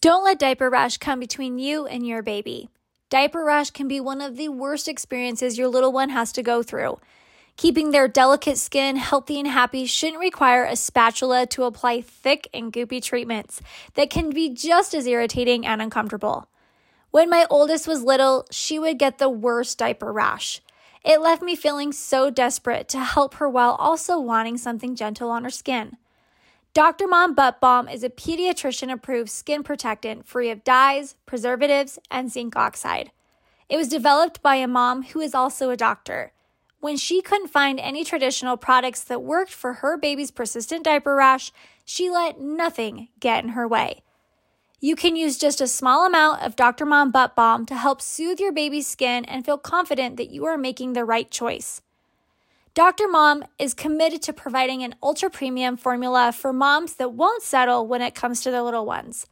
Don't let diaper rash come between you and your baby. Diaper rash can be one of the worst experiences your little one has to go through. Keeping their delicate skin healthy and happy shouldn't require a spatula to apply thick and goopy treatments that can be just as irritating and uncomfortable. When my oldest was little, she would get the worst diaper rash. It left me feeling so desperate to help her while also wanting something gentle on her skin. Dr. Mom Butt Balm is a pediatrician approved skin protectant free of dyes, preservatives, and zinc oxide. It was developed by a mom who is also a doctor. When she couldn't find any traditional products that worked for her baby's persistent diaper rash, she let nothing get in her way. You can use just a small amount of Dr. Mom Butt Balm to help soothe your baby's skin and feel confident that you are making the right choice. Dr. Mom is committed to providing an ultra premium formula for moms that won't settle when it comes to their little ones.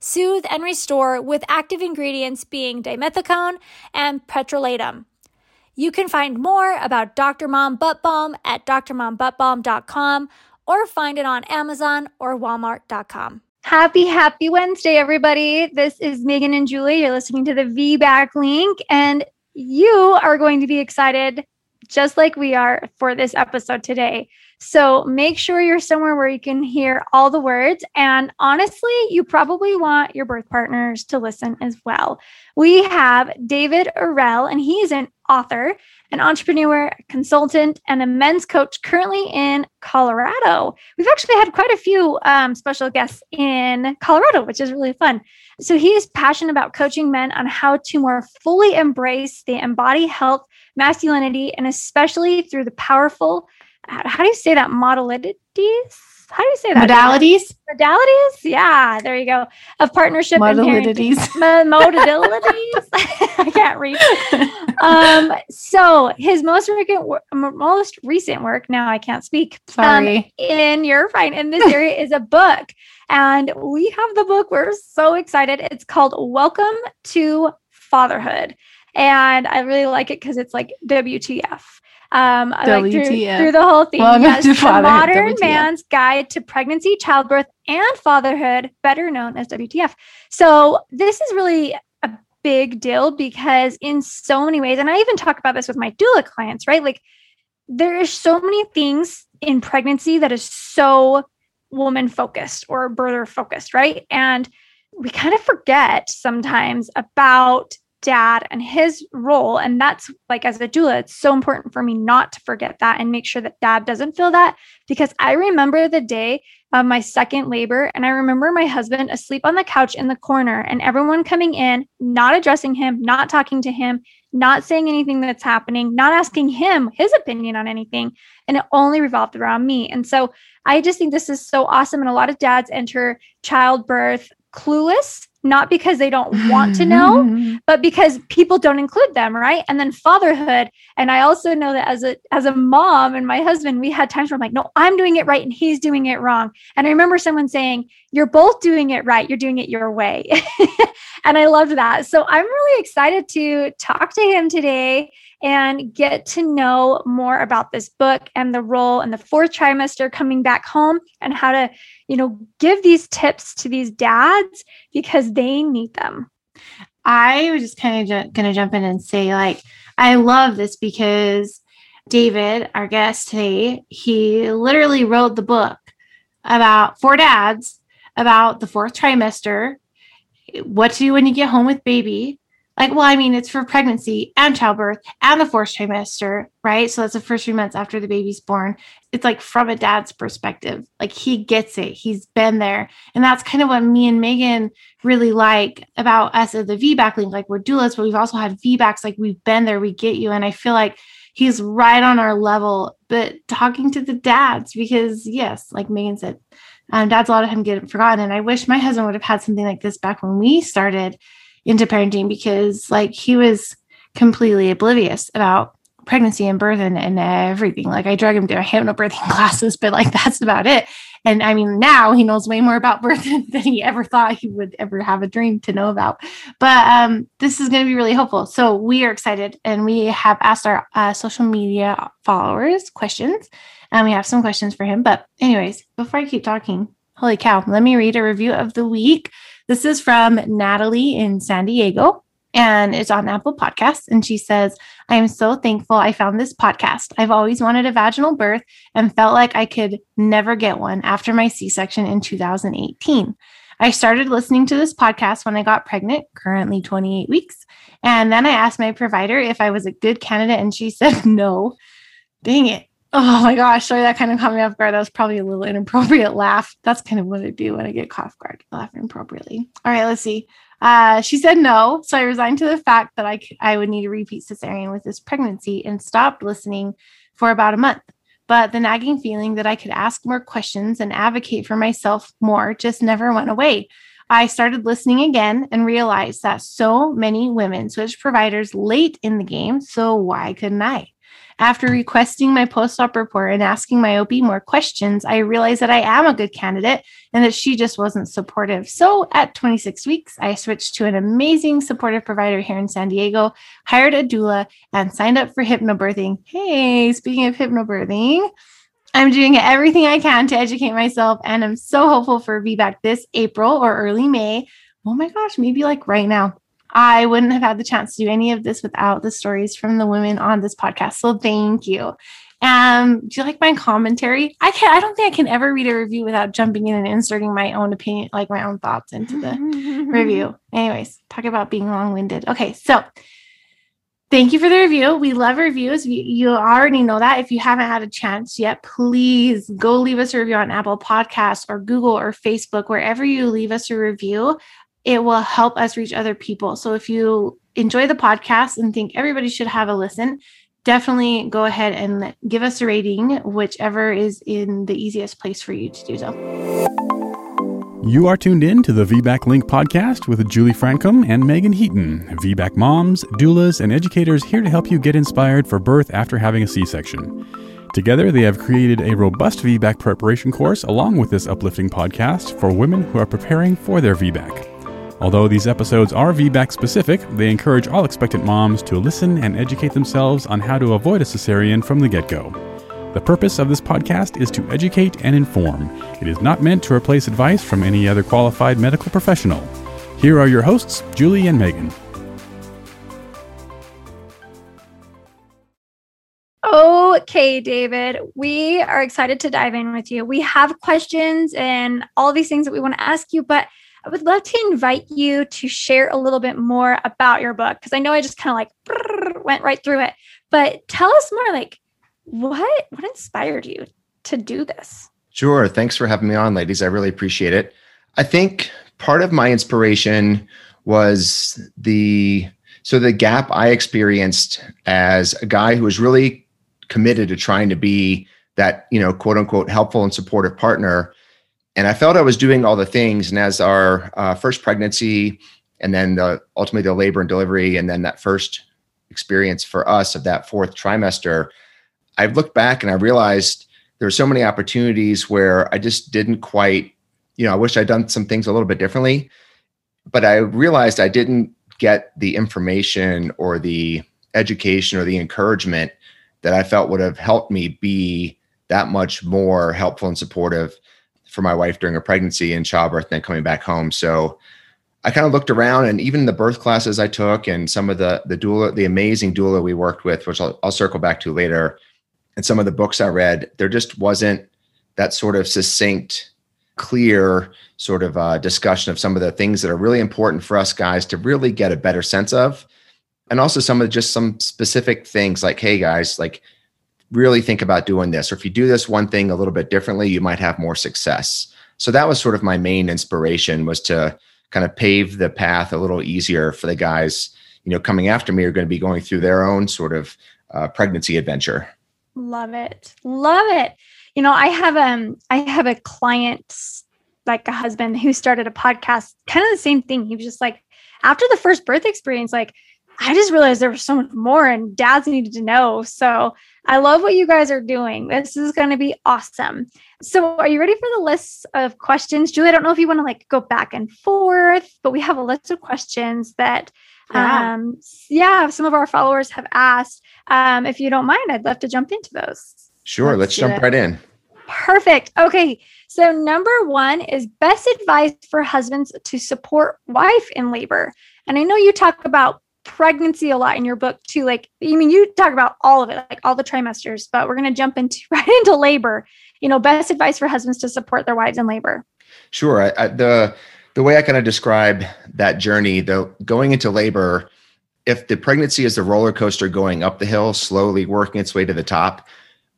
Soothe and restore with active ingredients being dimethicone and petrolatum. You can find more about Dr. Mom Butt Balm at drmombuttbalm.com or find it on Amazon or walmart.com. Happy, happy Wednesday, everybody. This is Meagan and Julie. You're listening to the VBAC link, and you are going to be excited just like we are for this episode today. So make sure you're somewhere where you can hear all the words. And honestly, you probably want your birth partners to listen as well. We have David Arrell, and he's an author, an entrepreneur, consultant, and a men's coach currently in Colorado. We've actually had quite a few um, special guests in Colorado, which is really fun. So he is passionate about coaching men on how to more fully embrace the embody health masculinity, and especially through the powerful, how do you say that, modalities? How do you say that? Modalities? Modalities? Yeah, there you go. Of partnership modalities. and modalities. I can't read. Um, so his most recent, most recent work, now I can't speak. Um, Sorry. Um, in you're fine. In this area is a book. And we have the book. We're so excited. It's called Welcome to Fatherhood and I really like it because it's like WTF. Um, I like through, through the whole thing. Well, yes, the modern WTF. man's guide to pregnancy, childbirth, and fatherhood, better known as WTF. So this is really a big deal because in so many ways, and I even talk about this with my doula clients, right? Like there is so many things in pregnancy that is so woman focused or birther focused, right? And we kind of forget sometimes about dad and his role. And that's like as a doula, it's so important for me not to forget that and make sure that dad doesn't feel that because I remember the day of my second labor and I remember my husband asleep on the couch in the corner and everyone coming in, not addressing him, not talking to him, not saying anything that's happening, not asking him his opinion on anything. And it only revolved around me. And so I just think this is so awesome. And a lot of dads enter childbirth clueless not because they don't want to know mm-hmm. but because people don't include them right? And then fatherhood and i also know that as a as a mom and my husband we had times where i'm like no i'm doing it right and he's doing it wrong. And i remember someone saying you're both doing it right. You're doing it your way. And i loved that. So i'm really excited to talk to him today and get to know more about this book and the role in the fourth trimester coming back home and how to you know, give these tips to these dads because they need them. I was just kind of ju- going to jump in and say, like, I love this because David, our guest today, he literally wrote the book about for dads about the fourth trimester, what to do when you get home with baby, like, well, I mean, it's for pregnancy and childbirth and the fourth trimester, right? So that's the first three months after the baby's born. It's like from a dad's perspective, like he gets it, he's been there. And that's kind of what me and Meagan really like about us at the VBAC link. Like, we're doulas, but we've also had VBACs, like, we've been there, we get you. And I feel like he's right on our level, but talking to the dads, because yes, like Meagan said, um, dads, a lot of him get forgotten. And I wish my husband would have had something like this back when we started into parenting because like he was completely oblivious about pregnancy and birth and, and everything. Like I drug him to hypnobirthing classes, but like that's about it. And I mean, now he knows way more about birth than he ever thought he would ever have a dream to know about. But um, this is going to be really helpful. So we are excited and we have asked our uh, social media followers questions and we have some questions for him. But anyways, before I keep talking, holy cow, let me read a review of the week This is from Natalie in San Diego and it's on Apple Podcasts. And she says, I am so thankful I found this podcast. I've always wanted a vaginal birth and felt like I could never get one after my C section in 2018. I started listening to this podcast when I got pregnant, currently 28 weeks. And then I asked my provider if I was a good candidate, and she said no. Dang it. Oh my gosh, sorry, that kind of caught me off guard. That was probably a little inappropriate laugh. That's kind of what I do when I get off guard, laugh inappropriately. All right, let's see. Uh, she said no. So I resigned to the fact that I would need a repeat cesarean with this pregnancy and stopped listening for about a month. But the nagging feeling that I could ask more questions and advocate for myself more just never went away. I started listening again and realized that so many women switch providers late in the game. So why couldn't I? After requesting my post op report and asking my OB more questions, I realized that I am a good candidate and that she just wasn't supportive. So at 26 weeks, I switched to an amazing supportive provider here in San Diego, hired a doula, and signed up for hypnobirthing. Hey, speaking of hypnobirthing, I'm doing everything I can to educate myself, and I'm so hopeful for VBAC this April or early May. Oh my gosh, maybe like right now. I wouldn't have had the chance to do any of this without the stories from the women on this podcast. So thank you. Um, do you like my commentary? I can not I don't think I can ever read a review without jumping in and inserting my own opinion, like my own thoughts into the review. Anyways, talk about being long-winded. Okay, so thank you for the review. We love reviews. You, you already know that. If you haven't had a chance yet, please go leave us a review on Apple Podcasts or Google or Facebook, wherever you leave us a review it will help us reach other people. So if you enjoy the podcast and think everybody should have a listen, definitely go ahead and give us a rating, whichever is in the easiest place for you to do so. You are tuned in to the VBAC Link podcast with Julie Francom and Meagan Heaton, VBAC moms, doulas, and educators here to help you get inspired for birth after having a C section. Together, they have created a robust VBAC preparation course along with this uplifting podcast for women who are preparing for their VBAC. Although these episodes are VBAC specific, they encourage all expectant moms to listen and educate themselves on how to avoid a cesarean from the get go. The purpose of this podcast is to educate and inform. It is not meant to replace advice from any other qualified medical professional. Here are your hosts, Julie and Meagan. Okay, David, we are excited to dive in with you. We have questions and all these things that we want to ask you, but I would love to invite you to share a little bit more about your book because I know I just kind of like went right through it. But tell us more like what what inspired you to do this? Sure. Thanks for having me on, ladies. I really appreciate it. I think part of my inspiration was the so the gap I experienced as a guy who was really committed to trying to be that, you know, quote unquote helpful and supportive partner and I felt I was doing all the things. And as our uh, first pregnancy, and then the, ultimately the labor and delivery, and then that first experience for us of that fourth trimester, I've looked back and I realized there were so many opportunities where I just didn't quite, you know, I wish I'd done some things a little bit differently. But I realized I didn't get the information or the education or the encouragement that I felt would have helped me be that much more helpful and supportive for my wife during a pregnancy and childbirth and then coming back home. So I kind of looked around and even the birth classes I took and some of the the doula, the amazing doula we worked with, which I'll, I'll circle back to later, and some of the books I read, there just wasn't that sort of succinct, clear sort of uh, discussion of some of the things that are really important for us guys to really get a better sense of. And also some of just some specific things like, hey guys, like really think about doing this. Or if you do this one thing a little bit differently, you might have more success. So that was sort of my main inspiration was to kind of pave the path a little easier for the guys, you know, coming after me are going to be going through their own sort of uh, pregnancy adventure. Love it. Love it. You know, I have um I have a client like a husband who started a podcast, kind of the same thing. He was just like after the first birth experience, like I just realized there was so much more and dads needed to know. So I love what you guys are doing. This is going to be awesome. So are you ready for the list of questions? Julie, I don't know if you want to like go back and forth, but we have a list of questions that yeah. um yeah, some of our followers have asked. Um, if you don't mind, I'd love to jump into those. Sure, let's, let's jump it. right in. Perfect. Okay. So, number one is best advice for husbands to support wife in labor. And I know you talk about pregnancy a lot in your book too. Like, I mean, you talk about all of it, like all the trimesters, but we're going to jump into right into labor. You know, best advice for husbands to support their wives in labor. Sure. I, I, the the way I kind of describe that journey, though, going into labor, if the pregnancy is the roller coaster going up the hill, slowly working its way to the top,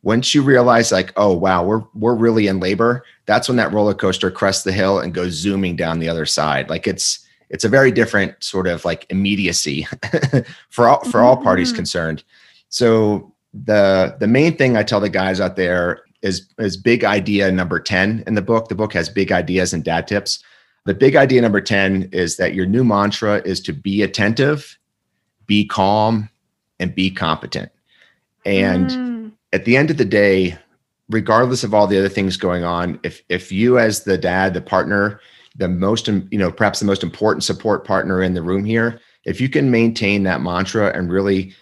once you realize like, oh wow, we're we're really in labor, that's when that roller coaster crests the hill and goes zooming down the other side. Like it's it's a very different sort of like immediacy for all for all parties mm-hmm. concerned. So the the main thing I tell the guys out there is is big idea number 10 in the book. The book has big ideas and dad tips. The big idea number 10 is that your new mantra is to be attentive, be calm, and be competent. And mm. at the end of the day, regardless of all the other things going on, if if you as the dad, the partner, the most you know, perhaps the most important support partner in the room here, if you can maintain that mantra and really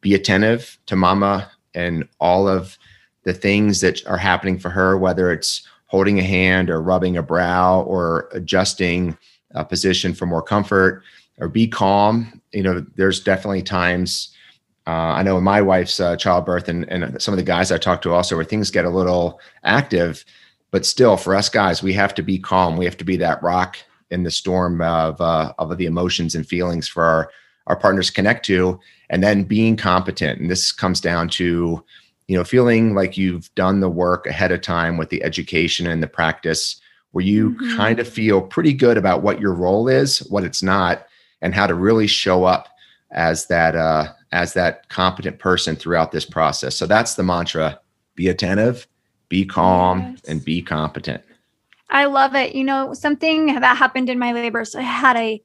be attentive to mama and all of the things that are happening for her, whether it's holding a hand or rubbing a brow or adjusting a position for more comfort or be calm. You know, there's definitely times. Uh, I know in my wife's uh, childbirth and, and some of the guys I talk to also where things get a little active, but still for us guys, we have to be calm. We have to be that rock in the storm of, uh, of the emotions and feelings for our, our partners connect to, and then being competent. And this comes down to, you know feeling like you've done the work ahead of time with the education and the practice where you mm-hmm. kind of feel pretty good about what your role is what it's not and how to really show up as that uh, as that competent person throughout this process so that's the mantra be attentive be calm yes. and be competent i love it you know something that happened in my labor so i had a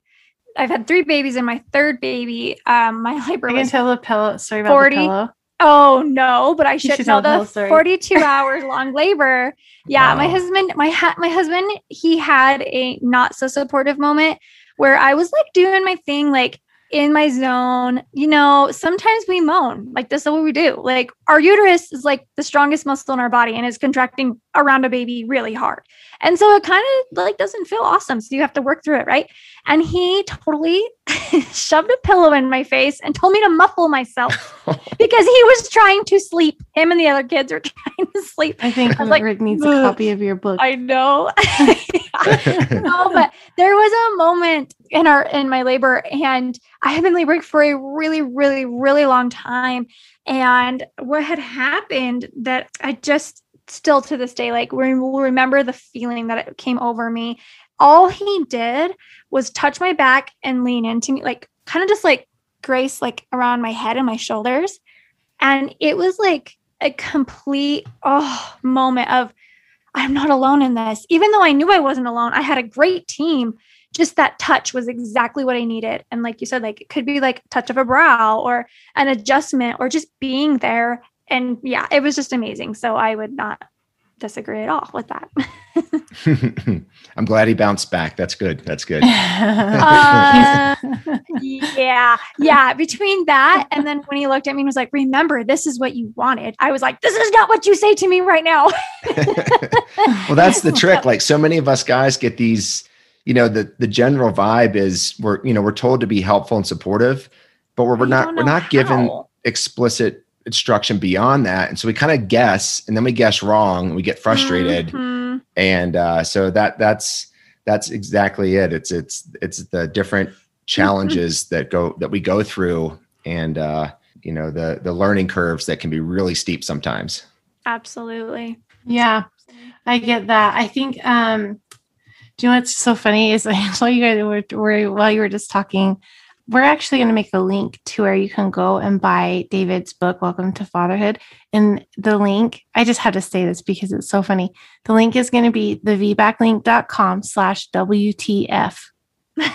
I've had three babies and my third baby, um, my labor I can was tell the pillow story about 40, the pillow. Oh no, but I should, should know the, the 42 hours long labor. Yeah, wow. my husband, my ha- my husband, he had a not so supportive moment where I was like doing my thing, like in my zone. You know, sometimes we moan, like this is what we do. Like our uterus is like the strongest muscle in our body and it's contracting around a baby really hard. And so it kind of like doesn't feel awesome. So you have to work through it, right? And he totally shoved a pillow in my face and told me to muffle myself because he was trying to sleep. Him and the other kids were trying to sleep. I think I like, Rick needs a copy of your book. I know. no, but there was a moment in our in my labor, and I have been laboring for a really, really, really long time. And what had happened that I just still to this day, like we will remember the feeling that it came over me. All he did was touch my back and lean into me, like kind of just like grace, like around my head and my shoulders. And it was like a complete oh moment of I'm not alone in this. Even though I knew I wasn't alone, I had a great team. Just that touch was exactly what I needed. And like you said, like it could be like touch of a brow or an adjustment or just being there and yeah, it was just amazing. So I would not disagree at all with that. I'm glad he bounced back. That's good. That's good. uh, yeah. Yeah. Between that and then when he looked at me and was like, remember, this is what you wanted. I was like, this is not what you say to me right now. well, that's the trick. Like so many of us guys get these, you know, the, the general vibe is we're, you know, we're told to be helpful and supportive, but we're, we're not, we're not how. given explicit instruction beyond that. And so we kind of guess and then we guess wrong and we get frustrated. Mm-hmm. and uh, so that that's that's exactly it. It's it's it's the different challenges that go that we go through and uh, you know the the learning curves that can be really steep sometimes. Absolutely. Yeah i get that. I think um do you know what's so funny is while you guys were, were while you were just talking we're actually going to make a link to where you can go and buy David's book, Welcome to Fatherhood. And the link, I just had to say this because it's so funny. The link is going to be the vbaclink.com slash WTF.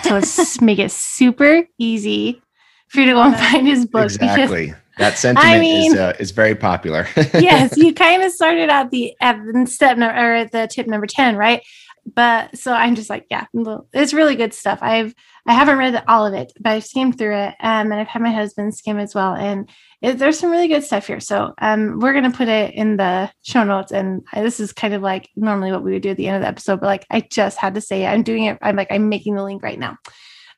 So let's make it super easy for you to go and find his book. Exactly. That sentiment I mean, is, uh, is very popular. yes, you kind of started out the at step no, or the tip number 10, right? but so I'm just like, yeah, it's really good stuff. I've I haven't read all of it, but I've skimmed through it, um, and I've had my husband skim as well, and it, there's some really good stuff here. So um, we're gonna put it in the show notes, and I, this is kind of like normally what we would do at the end of the episode, but like I just had to say it. I'm doing it. I'm like I'm making the link right now.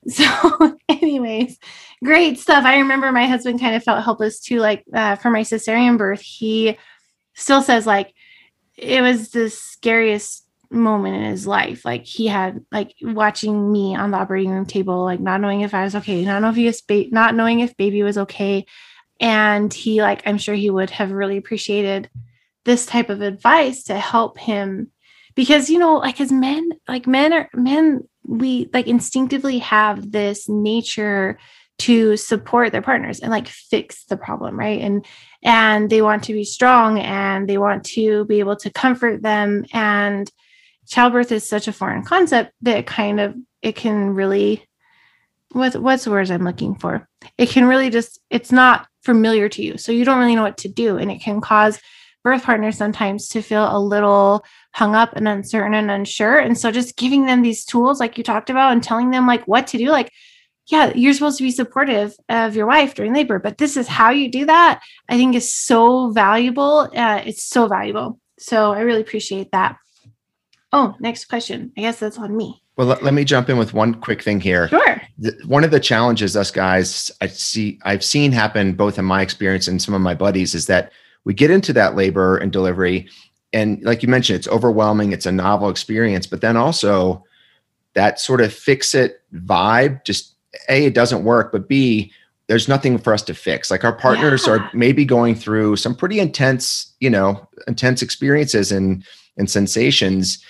So, anyways, great stuff. I remember my husband kind of felt helpless too. Like uh, for my cesarean birth, he still says like it was the scariest moment in his life. Like he had like watching me on the operating room table, like not knowing if I was okay, not knowing if he was ba- not knowing if baby was okay. And he like I'm sure he would have really appreciated this type of advice to help him because you know like as men like men are men we like instinctively have this nature to support their partners and like fix the problem right and and they want to be strong and they want to be able to comfort them and childbirth is such a foreign concept that kind of it can really what what's the words i'm looking for it can really just it's not familiar to you so you don't really know what to do and it can cause birth partners sometimes to feel a little hung up and uncertain and unsure. And so just giving them these tools, like you talked about, and telling them like what to do, like, yeah, you're supposed to be supportive of your wife during labor, but this is how you do that. I think is so valuable. Uh, it's so valuable. So I really appreciate that. Oh, next question. I guess that's on me. Well, let, let me jump in with one quick thing here. Sure. The, one of the challenges us guys I see I've seen happen both in my experience and some of my buddies is that we get into that labor and delivery and like you mentioned it's overwhelming it's a novel experience but then also that sort of fix it vibe just a it doesn't work but b there's nothing for us to fix like our partners yeah. are maybe going through some pretty intense you know intense experiences and and sensations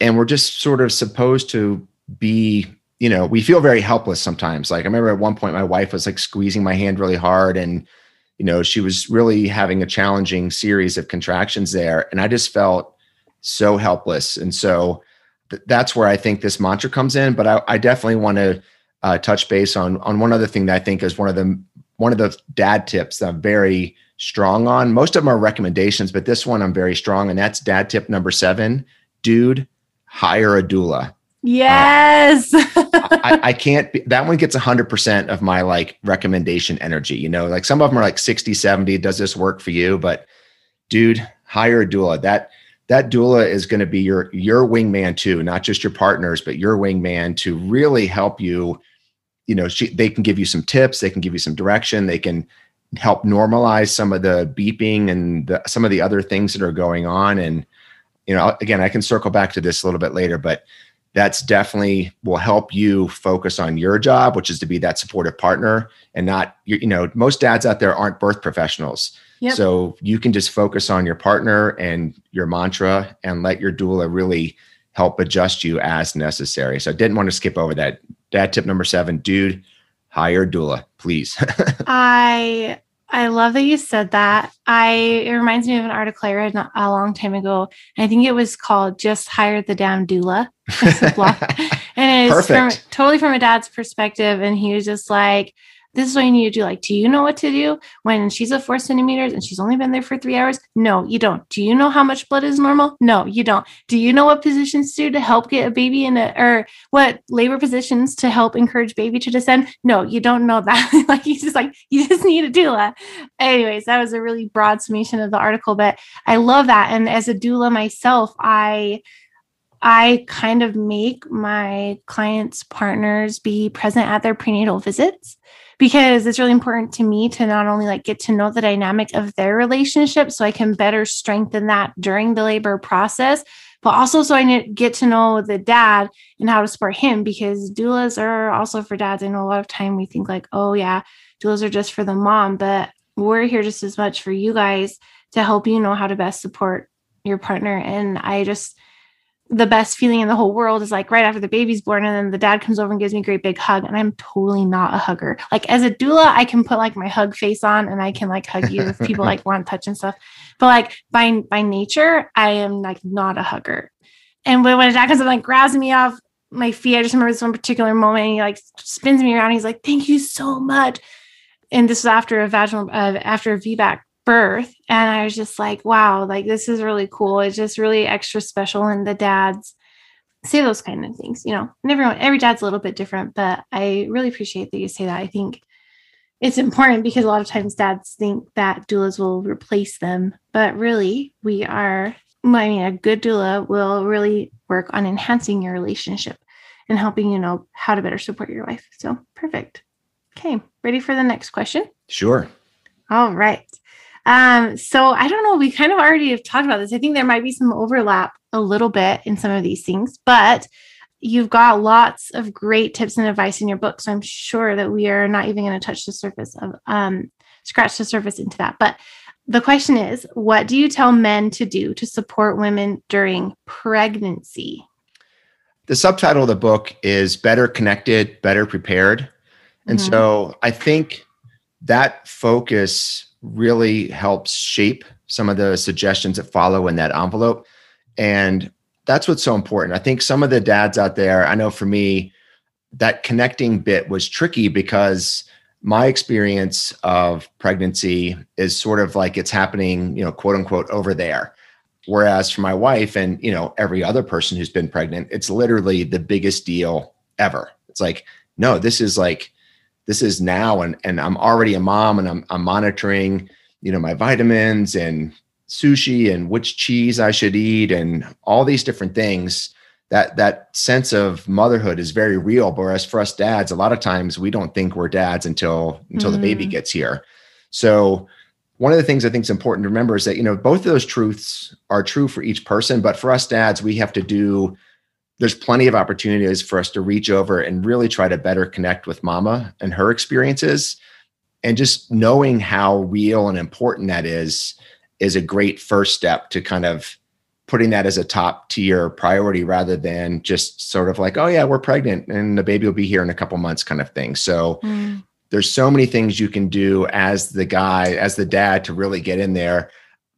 and we're just sort of supposed to be you know we feel very helpless sometimes like i remember at one point my wife was like squeezing my hand really hard and you know, she was really having a challenging series of contractions there. And I just felt so helpless. And so th- that's where I think this mantra comes in. But I, I definitely want to uh, touch base on on one other thing that I think is one of the one of the dad tips that I'm very strong on. Most of them are recommendations, but this one I'm very strong, and that's dad tip number seven. Dude, hire a doula. Yes. Uh, I, I, can't be, that one gets 100% of my like recommendation energy. You know, like some of them are like 60, 70. Does this work for you? But dude, hire a doula. That, that doula is going to be your, your wingman too, not just your partners, but your wingman to really help you. You know, she, they can give you some tips. They can give you some direction. They can help normalize some of the beeping and the, some of the other things that are going on. And, you know, again, I can circle back to this a little bit later, but that's definitely will help you focus on your job, which is to be that supportive partner and not, you know, most dads out there aren't birth professionals. Yep. So you can just focus on your partner and your mantra and let your doula really help adjust you as necessary. So I didn't want to skip over that. Dad tip number seven, dude, hire doula, please. I I love that you said that. I it reminds me of an article I read a long time ago. I think it was called "Just Hire the Damn Doula," and it's from, totally from a dad's perspective. And he was just like, this is what you need to do. Like, do you know what to do when she's at four centimeters and she's only been there for three hours? No, you don't. Do you know how much blood is normal? No, you don't. Do you know what positions to do to help get a baby in a, or what labor positions to help encourage baby to descend? No, you don't know that. like, he's just like, you just need a doula. Anyways, that was a really broad summation of the article, but I love that. And as a doula myself, I, I kind of make my clients' partners be present at their prenatal visits because it's really important to me to not only like get to know the dynamic of their relationship so I can better strengthen that during the labor process, but also so I get to know the dad and how to support him because doulas are also for dads. I know a lot of time we think like, oh yeah, doulas are just for the mom, but we're here just as much for you guys to help you know how to best support your partner. And I just the best feeling in the whole world is like right after the baby's born and then the dad comes over and gives me a great big hug and i'm totally not a hugger. Like as a doula i can put like my hug face on and i can like hug you if people like want touch and stuff. But like by by nature i am like not a hugger. And when, when a dad comes and like grabs me off my feet i just remember this one particular moment and he like spins me around he's like thank you so much. And this was after a vaginal uh, after a vbac birth and i was just like wow like this is really cool it's just really extra special and the dads say those kind of things, you know. And everyone, every dad's a little bit different, but I really appreciate that you say that. I think it's important because a lot of times dads think that doulas will replace them, but really, we are. I mean, a good doula will really work on enhancing your relationship and helping you know how to better support your wife. So perfect. Okay, ready for the next question? Sure. All right. Um, so I don't know, we kind of already have talked about this. I think there might be some overlap a little bit in some of these things, but you've got lots of great tips and advice in your book. So I'm sure that we are not even going to touch the surface of um scratch the surface into that. But the question is, what do you tell men to do to support women during pregnancy? The subtitle of the book is Better Connected, Better Prepared. And mm-hmm. so I think that focus really helps shape some of the suggestions that follow in that envelope. And that's what's so important. I think some of the dads out there, I know for me, that connecting bit was tricky because my experience of pregnancy is sort of like it's happening, you know, quote unquote, over there. Whereas for my wife and, you know, every other person who's been pregnant, it's literally the biggest deal ever. It's like, no, this is like this is now and and I'm already a mom and I'm I'm monitoring, you know, my vitamins and sushi and which cheese I should eat and all these different things. That that sense of motherhood is very real. Whereas for us dads, a lot of times we don't think we're dads until until mm. the baby mm. gets here. So one of the things I think is important to remember is that you know both of those truths are true for each person, but for us dads, we have to do there's plenty of opportunities for us to reach over and really try to better connect with mama and her experiences. And just knowing how real and important that is is a great first step to kind of putting that as a top tier priority rather than just sort of like oh yeah we're pregnant and the baby will be here in a couple months kind of thing. So mm. there's so many things you can do as the guy as the dad to really get in there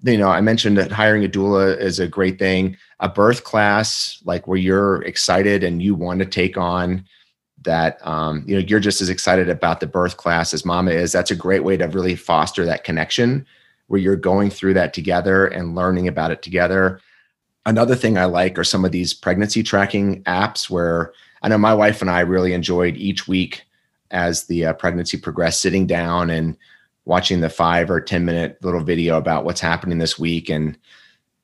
you know, I mentioned that hiring a doula is a great thing. A birth class, like where you're excited and you want to take on that, um, you know, you're just as excited about the birth class as mama is. That's a great way to really foster that connection where you're going through that together and learning about it together. Another thing I like are some of these pregnancy tracking apps where I know my wife and I really enjoyed each week as the uh, pregnancy progressed, sitting down and watching the five or 10 minute little video about what's happening this week. And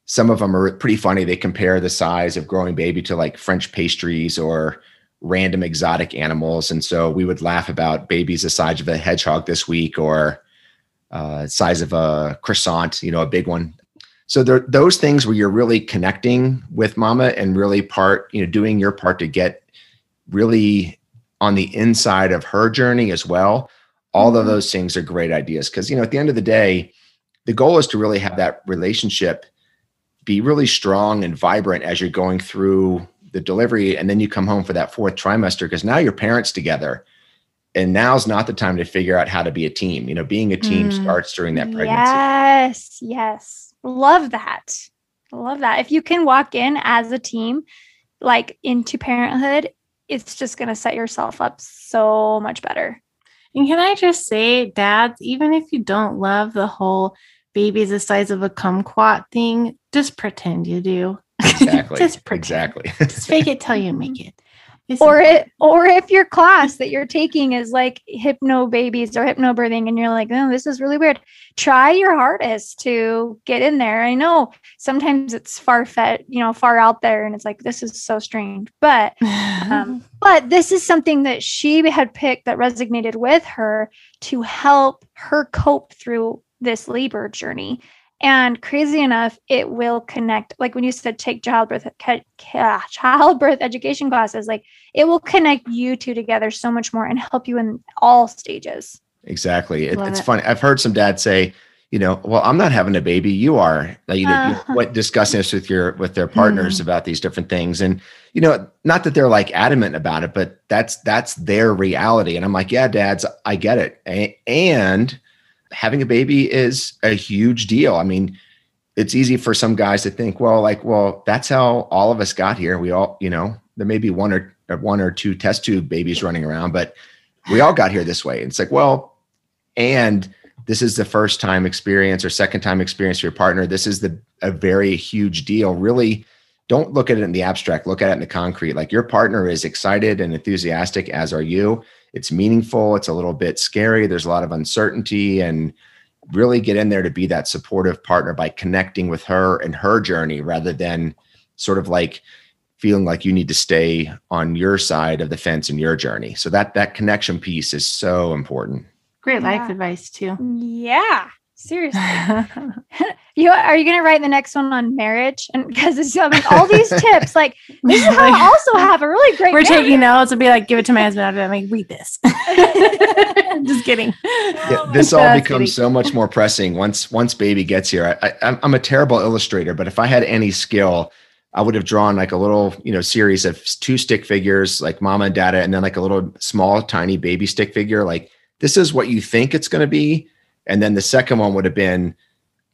some of them are pretty funny. They compare the size of growing baby to like French pastries or random exotic animals. And so we would laugh about babies the size of a hedgehog this week or uh, size of a croissant, you know, a big one. So there those things where you're really connecting with mama and really part, you know, doing your part to get really on the inside of her journey as well all of mm-hmm. those things are great ideas because you know at the end of the day the goal is to really have that relationship be really strong and vibrant as you're going through the delivery and then you come home for that fourth trimester because now your parents together and now's not the time to figure out how to be a team. You know being a team mm. starts during that pregnancy. Yes yes. Love that. Love that. If you can walk in as a team like into parenthood it's just going to set yourself up so much better and can I just say, dads, even if you don't love the whole baby's the size of a kumquat thing, just pretend you do. Exactly. just pretend. Exactly. just fake it till you make it. It's or it or if your class that you're taking is like hypno babies or hypno birthing, and you're like, oh, this is really weird. Try your hardest to get in there. I know sometimes it's far fetched, you know, far out there and it's like this is so strange. But um, but this is something that she had picked that resonated with her to help her cope through this labor journey. And crazy enough, it will connect. Like when you said take childbirth childbirth education classes, like it will connect you two together so much more and help you in all stages. Exactly. It, it's it. funny. I've heard some dads say, you know, well, I'm not having a baby. You are. You know, uh-huh. what discussing this with your with their partners mm-hmm. about these different things, and you know, not that they're like adamant about it, but that's that's their reality. And I'm like, yeah, dads, I get it. And having a baby is a huge deal. I mean, it's easy for some guys to think, well, like, well, that's how all of us got here. We all, you know, there may be one or one or two test tube babies running around, but we all got here this way. And It's like, well, and this is the first time experience or second time experience for your partner. This is the a very huge deal. Really, don't look at it in the abstract, look at it in the concrete. Like your partner is excited and enthusiastic, as are you. It's meaningful, it's a little bit scary, there's a lot of uncertainty, and really get in there to be that supportive partner by connecting with her and her journey rather than sort of like feeling like you need to stay on your side of the fence in your journey. So that that connection piece is so important. Great life Yeah. advice too. Yeah. Seriously. you are you gonna write the next one on marriage? And because it's I mean all these tips, like this is how I also have a really great We're marriage. taking notes and be like, give it to my husband. I'm like, read this. Just kidding. Yeah, this all Just becomes kidding. so much more pressing once once baby gets here. I, I, I'm I'm a terrible illustrator, but if I had any skill, I would have drawn like a little you know series of two stick figures, like mama and dada, and then like a little small tiny baby stick figure. Like this is what you think it's going to be, and then the second one would have been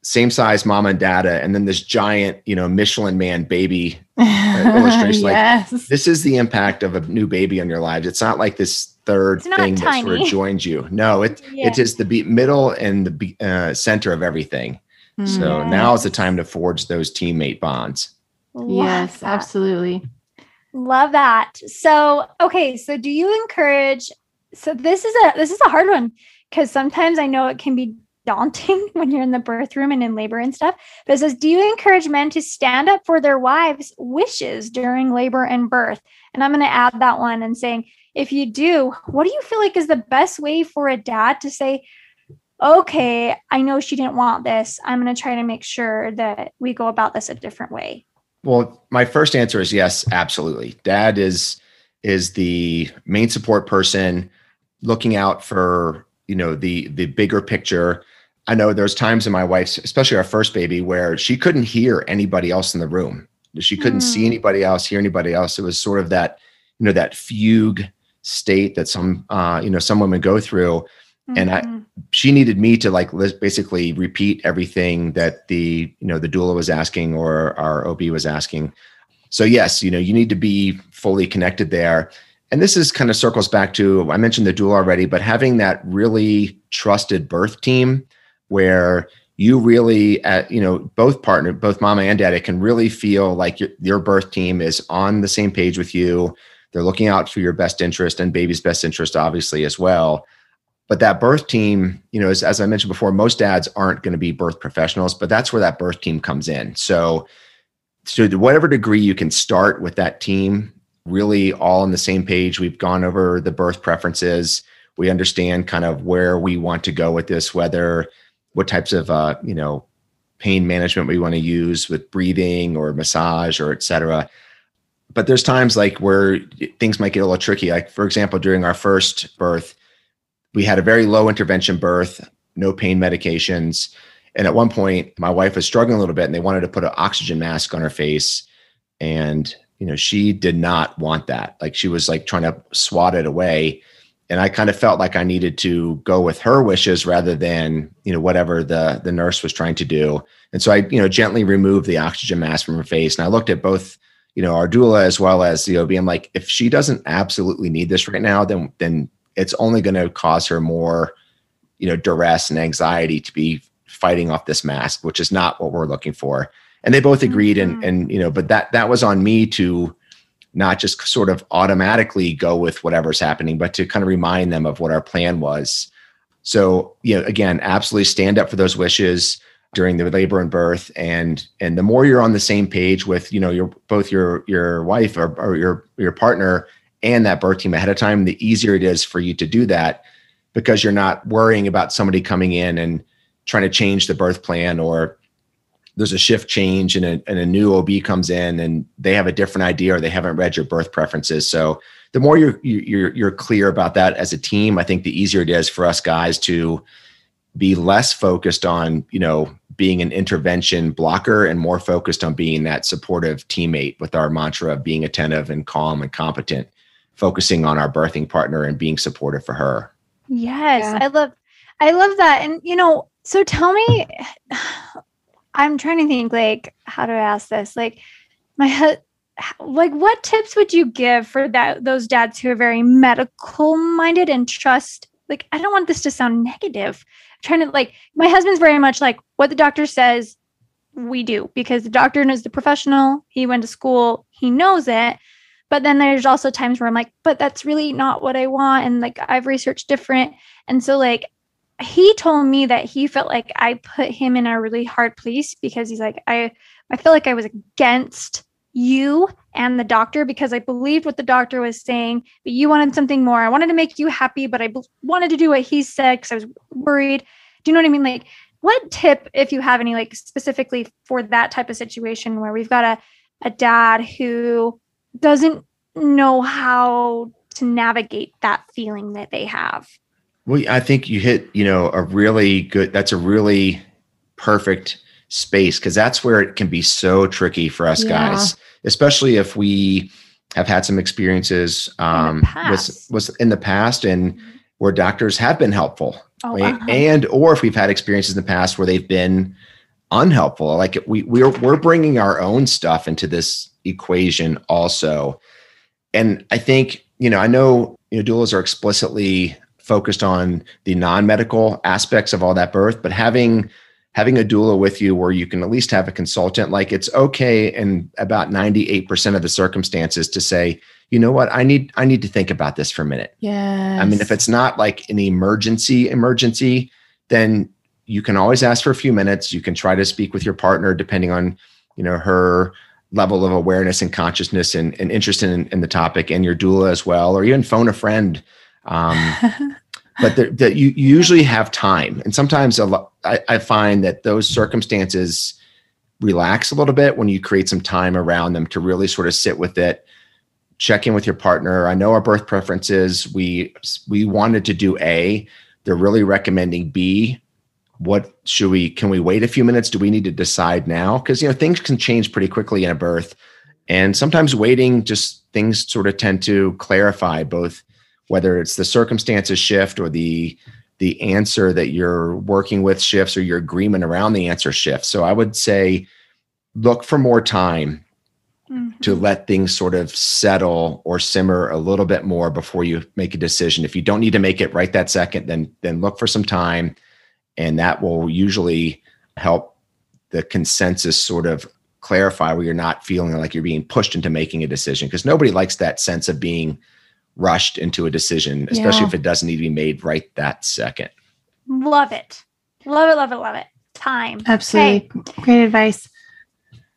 same size mama and dada, and then this giant you know Michelin man baby illustration, like, this is the impact of a new baby on your lives. It's not like this third It's not thing that sort of joins you. No, it Yeah. it is the be- middle and the be- uh, center of everything. So Yes. now is the time to forge those teammate bonds. Love yes, that. absolutely. Love that. So, okay, so do you encourage so this is a this is a hard one because sometimes I know it can be daunting when you're in the birth room and in labor and stuff. But it says, do you encourage men to stand up for their wives' wishes during labor and birth? And I'm going to add that one and saying, if you do, what do you feel like is the best way for a dad to say, okay, I know she didn't want this. I'm going to try to make sure that we go about this a different way. Well, my first answer is yes, absolutely. Dad is is the main support person looking out for, you know, the the bigger picture. I know there's times in my wife's, especially our first baby, where she couldn't hear anybody else in the room. She couldn't see Mm. anybody else, hear anybody else. It was sort of that, you know, that fugue state that some uh, you know, some women go through. And I- Mhm. she needed me to like basically repeat everything that the you know the doula was asking or our OB was asking. So yes, you know you need to be fully connected there. And this is kind of circles back to I mentioned the doula already, but having that really trusted birth team where you really at you know both partner both mama and daddy can really feel like your, your birth team is on the same page with you. They're looking out for your best interest and baby's best interest obviously as well. But that birth team you know as, as i mentioned before most dads aren't going to be birth professionals but that's where that birth team comes in. So to whatever degree you can start with that team really all on the same page. We've gone over the birth preferences. We understand kind of where we want to go with this whether what types of uh, you know pain management we want to use with breathing or massage or et cetera. But there's times like where things might get a little tricky. Like for example during our first birth we had a very low intervention birth no pain medications. And at one point my wife was struggling a little bit and they wanted to put an oxygen mask on her face. And you know she did not want that. Like she was like trying to swat it away. And i kind of felt like i needed to go with her wishes rather than you know whatever the the nurse was trying to do. And so i you know gently removed the oxygen mask from her face. And i looked at both you know our doula as well as the ob i'm like if she doesn't absolutely need this right now then then it's only going to cause her more you know duress and anxiety to be fighting off this mask which is not what we're looking for and they both agreed and Mhm. and you know but that that was on me to not just sort of automatically go with whatever's happening but to kind of remind them of what our plan was so you know again absolutely stand up for those wishes during the labor and birth and and the more you're on the same page with you know your both your your wife or, or your your partner and that birth team ahead of time the easier it is for you to do that because you're not worrying about somebody coming in and trying to change the birth plan or there's a shift change and a, and a new OB comes in and they have a different idea or they haven't read your birth preferences. So the more you're you're you're clear about that as a team, I think the easier it is for us guys to be less focused on you know being an intervention blocker and more focused on being that supportive teammate with our mantra of being attentive and calm and competent, focusing on our birthing partner and being supportive for her. Yes, Yeah. I love I love that. And you know, so tell me I'm trying to think like how to ask this. Like my like what tips would you give for that those dads who are very medical minded and trust like I don't want this to sound negative. I'm trying to like my husband's very much like what the doctor says we do because the doctor is the professional. He went to school, he knows it. But then there's also times where I'm like, but that's really not what I want. And like I've researched different. And so like he told me that he felt like I put him in a really hard place because he's like, I I feel like I was against you and the doctor because I believed what the doctor was saying, but you wanted something more. I wanted to make you happy, but I wanted to do what he said because I was worried. Do you know what I mean? Like, what tip, if you have any, like specifically for that type of situation where we've got a, a dad who doesn't know how to navigate that feeling that they have? Well, I think you hit, you know, a really good, that's a really perfect space because that's where it can be so tricky for us yeah. guys, especially if we have had some experiences um, with, with in the past and where doctors have been helpful oh, uh-huh. and or if we've had experiences in the past where they've been unhelpful like we we're we're bringing our own stuff into this equation also and i think you know i know you know doulas are explicitly focused on the non-medical aspects of all that birth but having having a doula with you where you can at least have a consultant like it's okay in about 98% of the circumstances to say you know what? I need i need to think about this for a minute. Yeah i mean if it's not like an emergency emergency then you can always ask for a few minutes. You can try to speak with your partner depending on you know her level of awareness and consciousness and, and interest in, in the topic and your doula as well or even phone a friend um, but that you usually have time. And sometimes a lot, I, I find that those circumstances relax a little bit when you create some time around them to really sort of sit with it check in with your partner. I know our birth preferences. We we wanted to do a. They're really recommending b. What should we can we wait a few minutes? Do we need to decide now? Because you know things can change pretty quickly in a birth. And sometimes waiting just things sort of tend to clarify both whether it's the circumstances shift or the the answer that you're working with shifts or your agreement around the answer shifts. So I would say look for more time mm-hmm. to let things sort of settle or simmer a little bit more before you make a decision. If you don't need to make it right that second, then then look for some time and that will usually help the consensus sort of clarify where you're not feeling like you're being pushed into making a decision because nobody likes that sense of being rushed into a decision, especially yeah. if it doesn't need to be made right that second. Love it. Love it, love it, love it. Time. Absolutely. Okay. Great advice.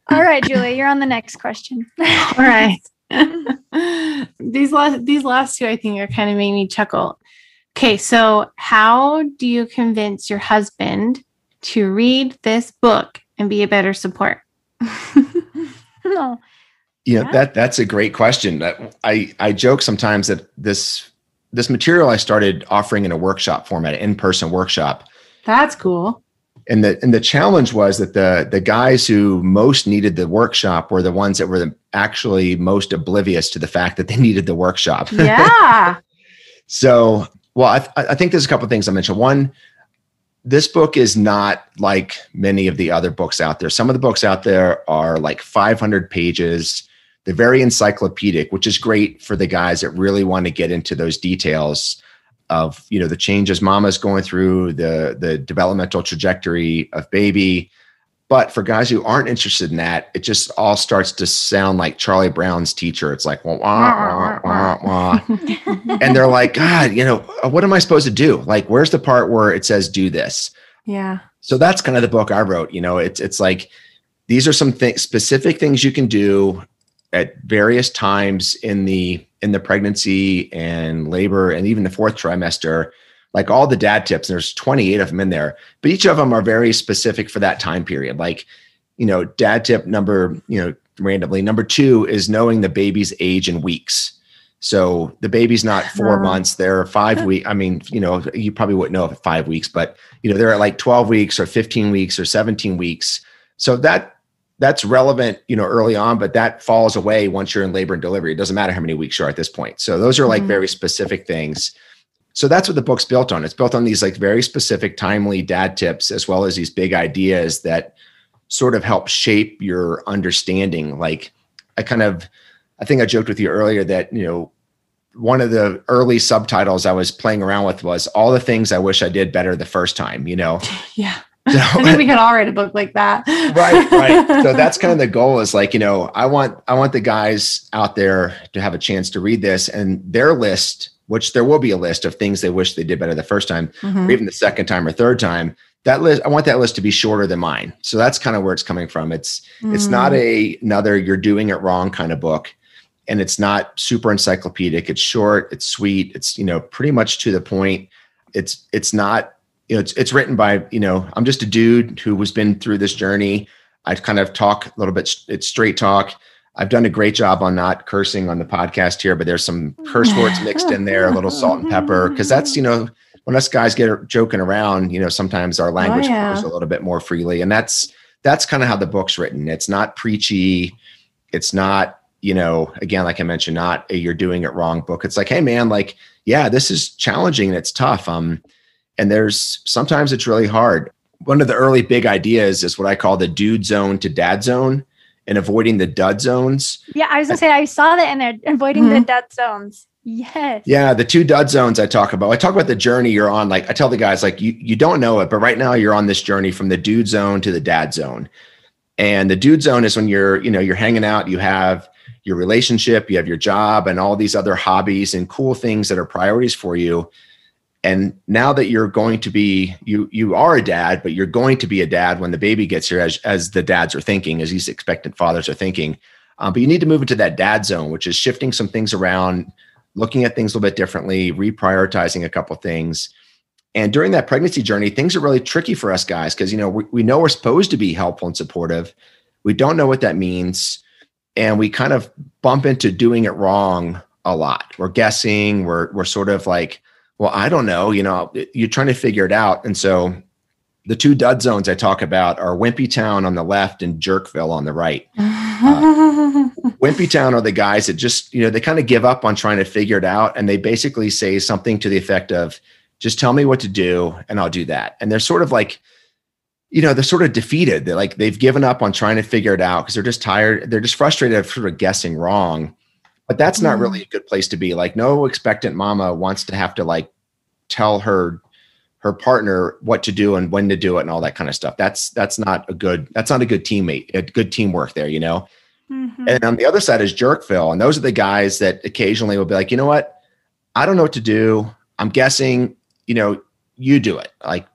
All right, Julie, you're on the next question. All right. these last these last two I think are kind of making me chuckle. Okay, so how do you convince your husband to read this book and be a better support? no you know yeah. that that's a great question i i joke sometimes that this this material i started offering in a workshop format an in-person workshop that's cool and the and the challenge was that the the guys who most needed the workshop were the ones that were the, actually most oblivious to the fact that they needed the workshop yeah so well i, I think there's a couple of things i mentioned one this book is not like many of the other books out there. Some of the books out there are like 500 pages. They're very encyclopedic, which is great for the guys that really want to get into those details of you know the changes mama's going through, the the developmental trajectory of baby. But for guys who aren't interested in that, it just all starts to sound like Charlie Brown's teacher. It's like wah wah wah wah, wah. and they're like, God, you know, uh, what am I supposed to do? Like, where's the part where it says do this? Yeah. So that's kind of the book I wrote. You know, it's it's like these are some th- specific things you can do at various times in the in the pregnancy and labor and even the fourth trimester like all the dad tips there's 28 of them in there but each of them are very specific for that time period. Like you know dad tip number you know randomly number two is knowing the baby's age in weeks. So the baby's not four months they're five weeks i mean you know you probably wouldn't know if five weeks but you know they're at like 12 weeks or 15 weeks or 17 weeks. So that that's relevant, you know, early on, but that falls away once you're in labor and delivery. It doesn't matter how many weeks you are at this point. So those are like mm-hmm. very specific things. So that's what the book's built on. It's built on these like very specific, timely dad tips, as well as these big ideas that sort of help shape your understanding. Like I kind of, I think I joked with you earlier that, you know, one of the early subtitles I was playing around with was all the things I wish I did better the first time, you know? Yeah So, I think we can all write a book like that. right, right. So that's kind of the goal is like, you know, I want I want the guys out there to have a chance to read this and their list, which there will be a list of things they wish they did better the first time, mm-hmm. or even the second time or third time. That list, I want that list to be shorter than mine. So that's kind of where it's coming from. It's mm. it's not mm. a another you're doing it wrong kind of book and it's not super encyclopedic. It's short, it's sweet, it's you know pretty much to the point. It's it's not you know it's it's written by you know I'm just a dude who was been through this journey. I kind of talk a little bit. It's straight talk. I've done a great job on not cursing on the podcast here, but there's some curse words mixed in there, a little salt and pepper, because that's you know when us guys get joking around, you know sometimes our language oh, yeah. a little bit more freely, and that's that's kind of how the book's written. It's not preachy. It's not you know, again, like I mentioned, not a you're doing it wrong book. It's like, hey man, like, yeah, this is challenging and it's tough. Um, and there's sometimes it's really hard. One of the early big ideas is what I call the dude zone to dad zone and avoiding the dud zones. Yeah, I was gonna say I saw that in there, avoiding mm-hmm. the dud zones. Yes. Yeah, the two dud zones I talk about. I talk about the journey you're on. Like I tell the guys, like you you don't know it, but right now you're on this journey from the dude zone to the dad zone. And the dude zone is when you're, you know, you're hanging out, you have your relationship, you have your job, and all these other hobbies and cool things that are priorities for you. And now that you're going to be, you you are a dad, but you're going to be a dad when the baby gets here, as as the dads are thinking, as these expectant fathers are thinking. Um, but you need to move into that dad zone, which is shifting some things around, looking at things a little bit differently, reprioritizing a couple things. And during that pregnancy journey, things are really tricky for us guys because you know we, we know we're supposed to be helpful and supportive. We don't know what that means and we kind of bump into doing it wrong a lot. We're guessing, we're we're sort of like, well, I don't know, you know, you're trying to figure it out. And so the two dud zones I talk about are Wimpy Town on the left and Jerkville on the right. Uh, Wimpy Town are the guys that just, you know, they kind of give up on trying to figure it out. And they basically say something to the effect of, just tell me what to do and I'll do that. And they're sort of like, you know, they're sort of defeated. They're like they've given up on trying to figure it out because they're just tired. They're just frustrated of sort of guessing wrong. But that's not really mm. a good place to be. Like no expectant mama wants to have to like tell her her partner what to do and when to do it and all that kind of stuff. That's that's not a good that's not a good teammate, a good teamwork there, you know. Mm-hmm. And on the other side is Jerkville, and those are the guys that occasionally will be like, you know what, I don't know what to do. I'm guessing, you know, you do it. Like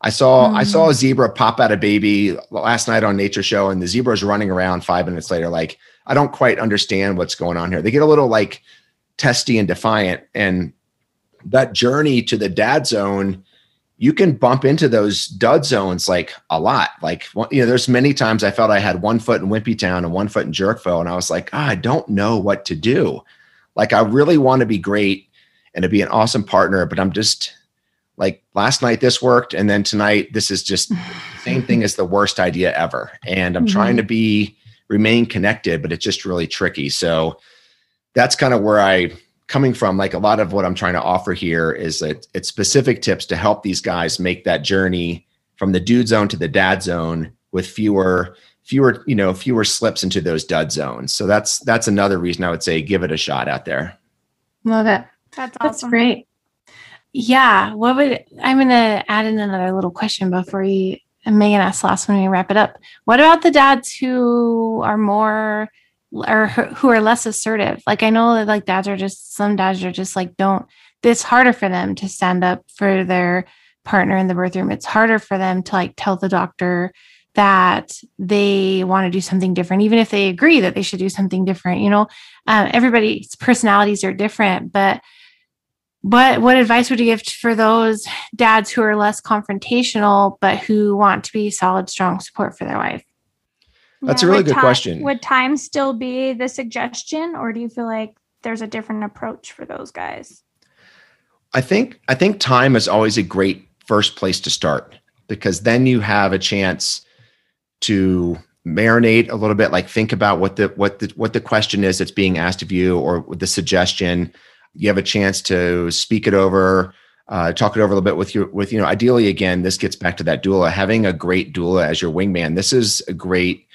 I saw mm. I saw a zebra pop out a baby last night on Nature Show, and the zebra's running around five minutes later. Like I don't quite understand what's going on here. They get a little like testy and defiant, and that journey to the dad zone, you can bump into those dud zones like a lot. Like you know, there's many times I felt I had one foot in Wimpy Town and one foot in Jerkville, and I was like, oh, I don't know what to do. Like I really want to be great and to be an awesome partner, but I'm just like last night this worked and then tonight this is just the same thing as the worst idea ever and i'm mm-hmm. trying to be remain connected but it's just really tricky. So that's kind of where i coming from like a lot of what i'm trying to offer here is that it's specific tips to help these guys make that journey from the dude zone to the dad zone with fewer fewer you know fewer slips into those dud zones. So that's that's another reason i would say give it a shot out there. Love it. That's awesome. that's great. Yeah. What would I'm going to add in another little question before you and Meagan asks last when we wrap it up. What about the dads who are more or who are less assertive? Like I know that like dads are just some dads are just like don't. It's harder for them to stand up for their partner in the birth room. It's harder for them to like tell the doctor that they want to do something different, even if they agree that they should do something different. You know, uh, everybody's personalities are different, but what what advice would you give for those dads who are less confrontational but who want to be solid strong support for their wife? That's yeah, a really good time, question. would time still be the suggestion or do you feel like there's a different approach for those guys? I think i think time is always a great first place to start because then you have a chance to marinate a little bit like think about what the what the what the question is that's being asked of you or the suggestion you have a chance to speak it over, uh, talk it over a little bit with your with you know. Ideally, again, this gets back to that doula. Having a great doula as your wingman. This is a great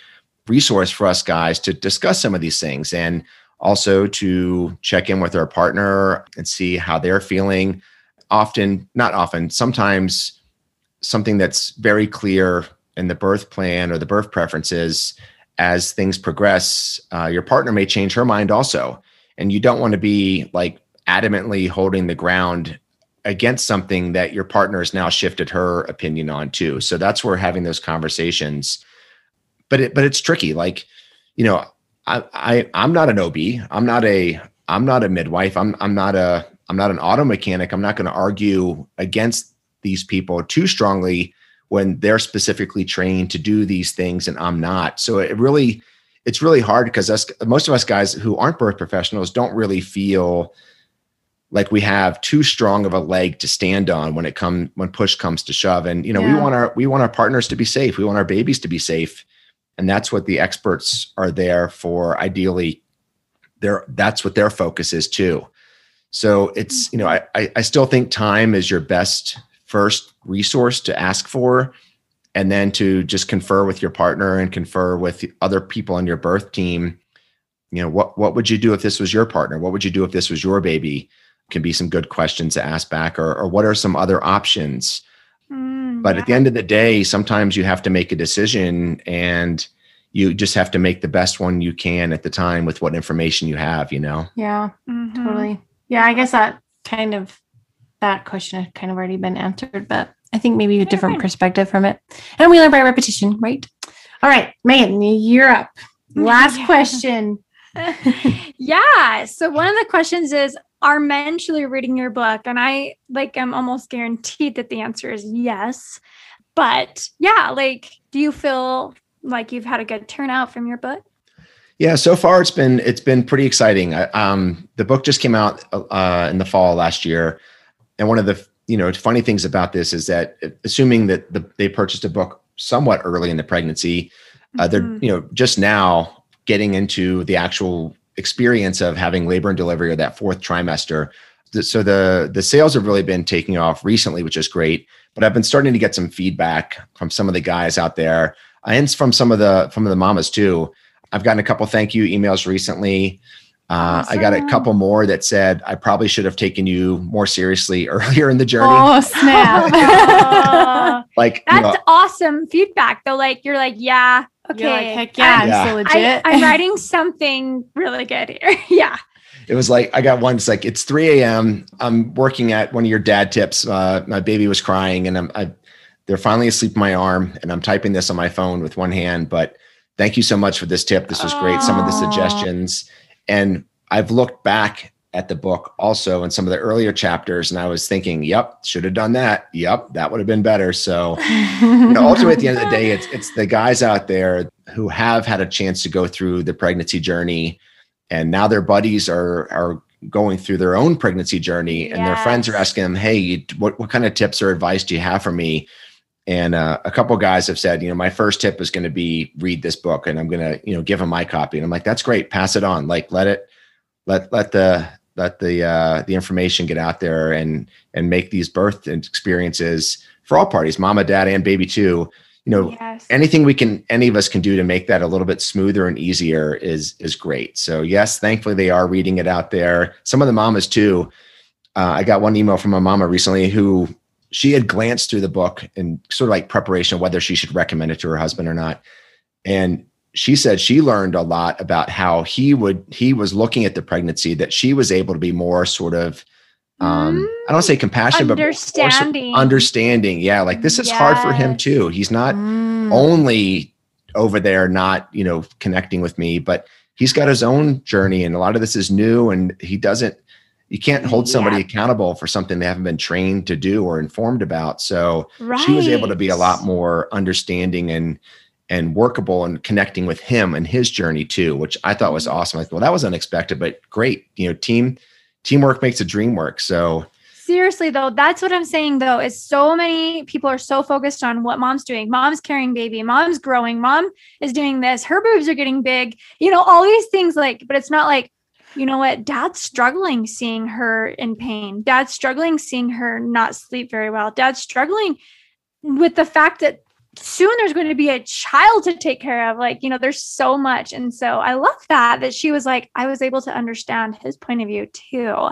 resource for us guys to discuss some of these things and also to check in with our partner and see how they're feeling. Often, not often, sometimes something that's very clear in the birth plan or the birth preferences as things progress uh, your partner may change her mind also and you don't want to be like adamantly holding the ground against something that your partner has now shifted her opinion on too. So that's where having those conversations but it but it's tricky. Like you know i, I i'm not an ob i'm not a i'm not a midwife. I'm i'm not a i'm not an auto mechanic. I'm not going to argue against these people too strongly when they're specifically trained to do these things and I'm not. So it really it's really hard because us most of us guys who aren't birth professionals don't really feel like we have too strong of a leg to stand on when it come when push comes to shove. And you know yeah. we want our we want our partners to be safe. We want our babies to be safe. And that's what the experts are there for. Ideally there that's what their focus is too. So it's you know I I still think time is your best first resource to ask for and then to just confer with your partner and confer with other people on your birth team. You know what what would you do if this was your partner? What would you do if this was your baby can be some good questions to ask back or, or what are some other options mm, but yeah. at the end of the day sometimes you have to make a decision and you just have to make the best one you can at the time with what information you have you know yeah mm-hmm. totally yeah i guess that kind of that question had kind of already been answered, but I think maybe a different perspective from it. And we learn by repetition, right? All right, Meagan, you're up. Last yeah. question. yeah. So one of the questions is Are men truly reading your book? And I like I'm almost guaranteed that the answer is yes. But yeah, like do you feel like you've had a good turnout from your book? Yeah, so far it's been it's been pretty exciting. um, the book just came out uh, in the fall last year, and one of the you know funny things about this is that assuming that the, they purchased a book somewhat early in the pregnancy, uh, they're mm-hmm. you know just now getting into the actual experience of having labor and delivery or that fourth trimester. So the the sales have really been taking off recently, which is great. But I've been starting to get some feedback from some of the guys out there, and from some of the from the mamas too. I've gotten a couple thank you emails recently uh, awesome. I got a couple more that said I probably should have taken you more seriously earlier in the journey. Oh snap! like that's you know, awesome feedback. Though, like you're like, yeah, okay, like, heck yeah, I'm, yeah. so legit. I, am writing something really good here. yeah. It was like I got one. It's like it's 3 a.m. I'm working at one of your dad tips. Uh, my baby was crying, and I'm I, they're finally asleep in my arm, and I'm typing this on my phone with one hand. But thank you so much for this tip. This was great. Some of the suggestions and I've looked back at the book also in some of the earlier chapters and I was thinking, yep, should have done that. Yep, that would have been better. So you know, ultimately at the end of the day, it's it's the guys out there who have had a chance to go through the pregnancy journey and now their buddies are are going through their own pregnancy journey and yes. their friends are asking them, hey, what, what kind of tips or advice do you have for me? And uh, a couple guys have said, you know, my first tip is going to be read this book, and I'm going to, you know, give them my copy. And I'm like, that's great. Pass it on. Like, let it, let let the let the uh, the information get out there and and make these birth experiences for all parties, mama, dad, and baby too. You know, yes. anything we can, any of us can do to make that a little bit smoother and easier is is great. So yes, thankfully they are reading it out there. Some of the mamas too. Uh, I got one email from a mama recently who she had glanced through the book in sort of like preparation whether she should recommend it to her husband or not and she said she learned a lot about how he would he was looking at the pregnancy that she was able to be more sort of um mm, i don't say compassionate understanding. but understanding yeah like this is yes. hard for him too he's not mm. only over there not you know connecting with me but he's got his own journey and a lot of this is new and he doesn't you can't hold somebody yeah. accountable for something they haven't been trained to do or informed about. So right. she was able to be a lot more understanding and and workable and connecting with him and his journey too, which I thought was awesome. I thought, well, that was unexpected, but great. You know, team teamwork makes a dream work. So seriously though, that's what I'm saying though, is so many people are so focused on what mom's doing. Mom's carrying baby, mom's growing, mom is doing this, her boobs are getting big, you know, all these things like, but it's not like you know what? Dad's struggling seeing her in pain. Dad's struggling seeing her not sleep very well. Dad's struggling with the fact that soon there's going to be a child to take care of. Like, you know, there's so much. And so I love that, that she was like, I was able to understand his point of view too.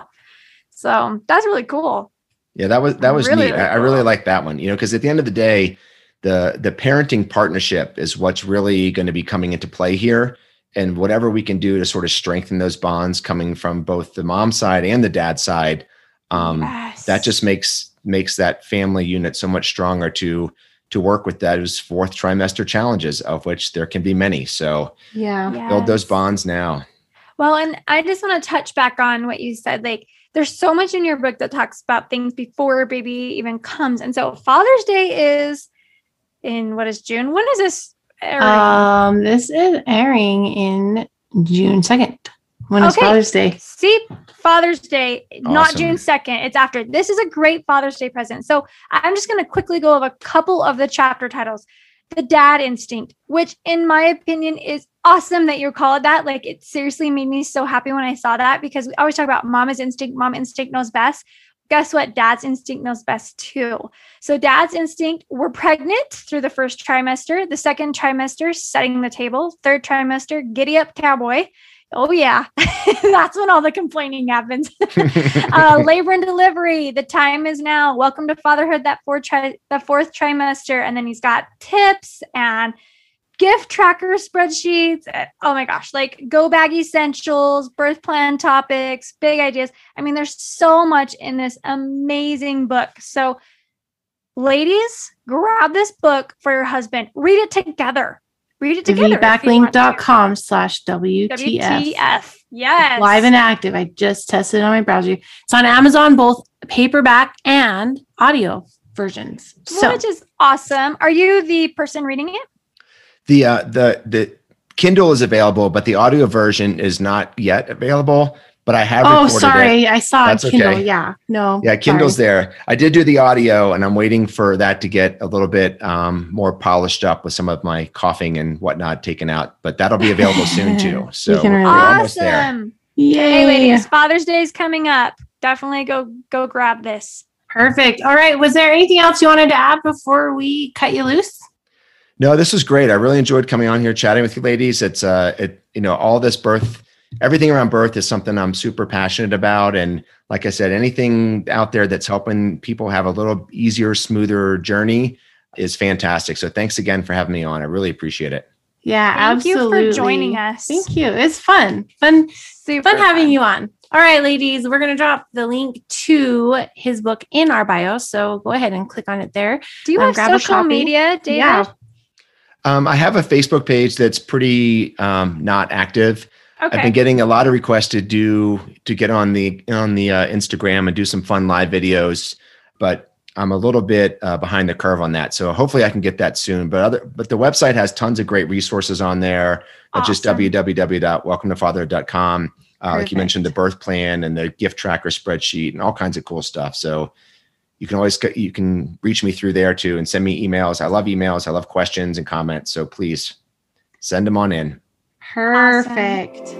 So that's really cool. Yeah, that was that was Really, neat. really I, I really like that one. You know, because at the end of the day, the the parenting partnership is what's really going to be coming into play here. And whatever we can do to sort of strengthen those bonds coming from both the mom side and the dad side, um, Yes. that just makes makes that family unit so much stronger to to work with those fourth trimester challenges, of which there can be many. So yeah. build those bonds now. Well, and I just want to touch back on what you said. Like, there's so much in your book that talks about things before a baby even comes. And so, Father's Day is in what is June? When is this? airing? Um, this is airing in June second. When is Okay. Father's Day? See, Father's Day, not June 2nd. It's after. This is a great Father's Day present. So I'm just going to quickly go over a couple of the chapter titles. The Dad Instinct, which in my opinion is awesome that you call it that. Like it seriously made me so happy when I saw that because we always talk about mama's instinct, mom instinct knows best. Guess what? Dad's instinct knows best too. So, dad's instinct, we're pregnant through the first trimester, the second trimester, setting the table, third trimester, giddy up cowboy. Oh, yeah. That's when all the complaining happens. uh, labor and delivery. The time is now. Welcome to fatherhood. That fourth tri- the fourth trimester, and then he's got tips and gift tracker spreadsheets. Uh, Oh my gosh! Like go bag essentials, birth plan topics, big ideas. I mean, there's so much in this amazing book. So, ladies, grab this book for your husband. Read it together. Read it together. if you want slash WTF. WTF. Yes. Live and active. I just tested it on my browser. It's on Amazon, both paperback and audio versions. So which is awesome. Are you the person reading it? The uh, the the Kindle is available, but the audio version is not yet available. But I have. Oh, recorded It. sorry. I saw That's Kindle. okay. Yeah. No. Yeah, Kindle's sorry. there. I did do the audio, and I'm waiting for that to get a little bit um, more polished up with some of my coughing and whatnot taken out. But that'll be available soon too. So can we're almost there. Awesome. Yay. Hey, ladies, Father's Day is coming up. Definitely go go grab this. Perfect. All right. Was there anything else you wanted to add before we cut you loose? No, this was great. I really enjoyed coming on here chatting with you ladies. It's uh it you know, all this birth, everything around birth is something I'm super passionate about. And like I said, anything out there that's helping people have a little easier, smoother journey is fantastic. So thanks again for having me on. I really appreciate it. Yeah, Thank absolutely. you for joining us. Thank you. It's fun. Fun Super fun having you on. All right, ladies, we're going to drop the link to his book in our bio. So go ahead and click on it there. Do you um, have grab a social copy. media, David? Yeah. Um, I have a Facebook page that's pretty um, not active. I've been getting a lot of requests to do to get on the on the uh, Instagram and do some fun live videos, but I'm a little bit uh, behind the curve on that. So hopefully I can get that soon. But other but the website has tons of great resources on there. Uh, just Awesome. www.welcometofather.com. Uh, like you mentioned, the birth plan and the gift tracker spreadsheet and all kinds of cool stuff. So you can always you can reach me through there too and send me emails. I love emails. I love questions and comments. So please send them on in. Perfect.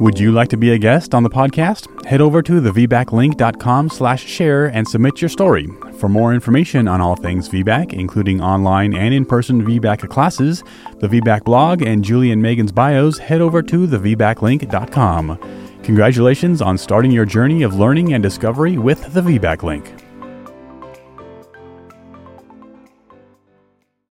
Would you like to be a guest on the podcast? Head over to thevbaclink.com slash share and submit your story. For more information on all things VBAC, including online and in-person VBAC classes, the VBAC blog, and Julie and Meagan's bios, head over to thevbaclink.com. Congratulations on starting your journey of learning and discovery with the VBAC Link.